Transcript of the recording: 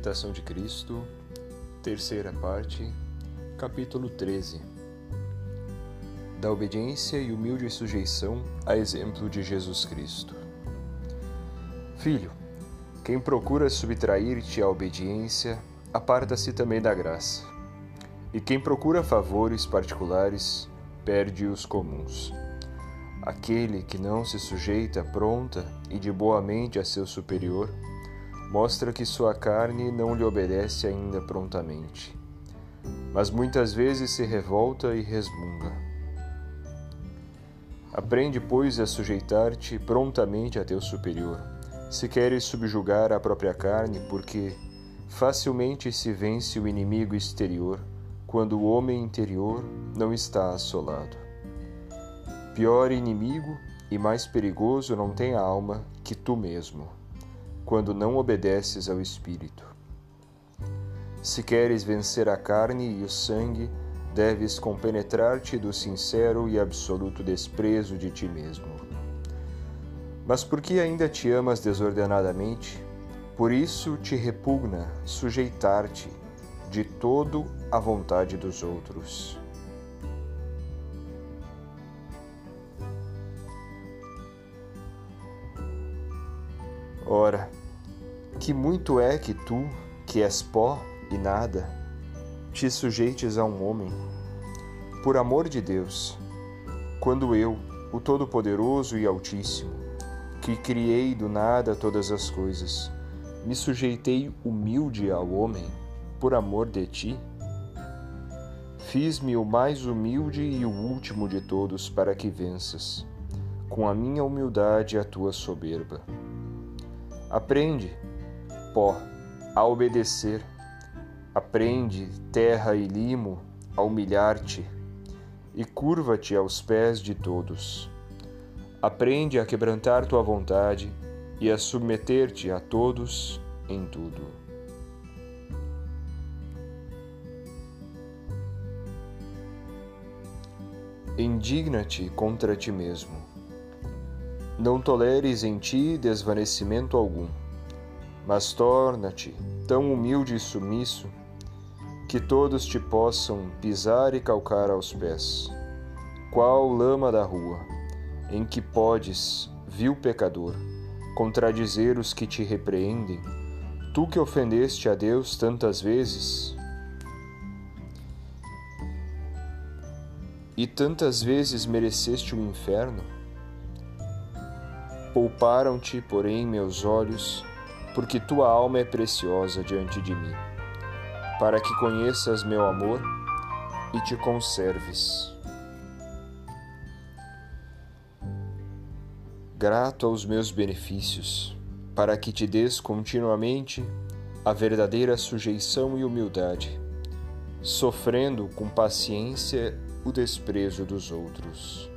Imitação de Cristo, terceira parte, capítulo 13. Da obediência e humilde sujeição a exemplo de Jesus Cristo. Filho, quem procura subtrair-te à obediência, aparta-se também da graça. E quem procura favores particulares, perde os comuns. Aquele que não se sujeita pronta e de boa mente a seu superior, mostra que sua carne não lhe obedece ainda prontamente, mas muitas vezes se revolta e resmunga. Aprende, pois, a sujeitar-te prontamente a teu superior, se queres subjugar a própria carne, porque facilmente se vence o inimigo exterior quando o homem interior não está assolado. Pior inimigo e mais perigoso não tem a alma que tu mesmo quando não obedeces ao Espírito. Se queres vencer a carne e o sangue, deves compenetrar-te do sincero e absoluto desprezo de ti mesmo. Mas porque ainda te amas desordenadamente, por isso te repugna sujeitar-te de todo à vontade dos outros. Ora, que muito é que tu, que és pó e nada, te sujeites a um homem. Por amor de Deus, quando eu, o Todo-Poderoso e Altíssimo, que criei do nada todas as coisas, me sujeitei humilde ao homem, por amor de ti, fiz-me o mais humilde e o último de todos para que venças, com a minha humildade a tua soberba. Aprende, pó, a obedecer. Aprende, terra e limo, a humilhar-te e curva-te aos pés de todos. Aprende a quebrantar tua vontade e a submeter-te a todos em tudo. Indigna-te contra ti mesmo. Não toleres em ti desvanecimento algum mas torna-te tão humilde e sumiço que todos te possam pisar e calcar aos pés. Qual lama da rua, em que podes, vil pecador, contradizer os que te repreendem, tu que ofendeste a Deus tantas vezes? E tantas vezes mereceste o inferno? Pouparam-te, porém, meus olhos, porque tua alma é preciosa diante de mim, para que conheças meu amor e te conserves. Grato aos meus benefícios, para que te des continuamente a verdadeira sujeição e humildade, sofrendo com paciência o desprezo dos outros.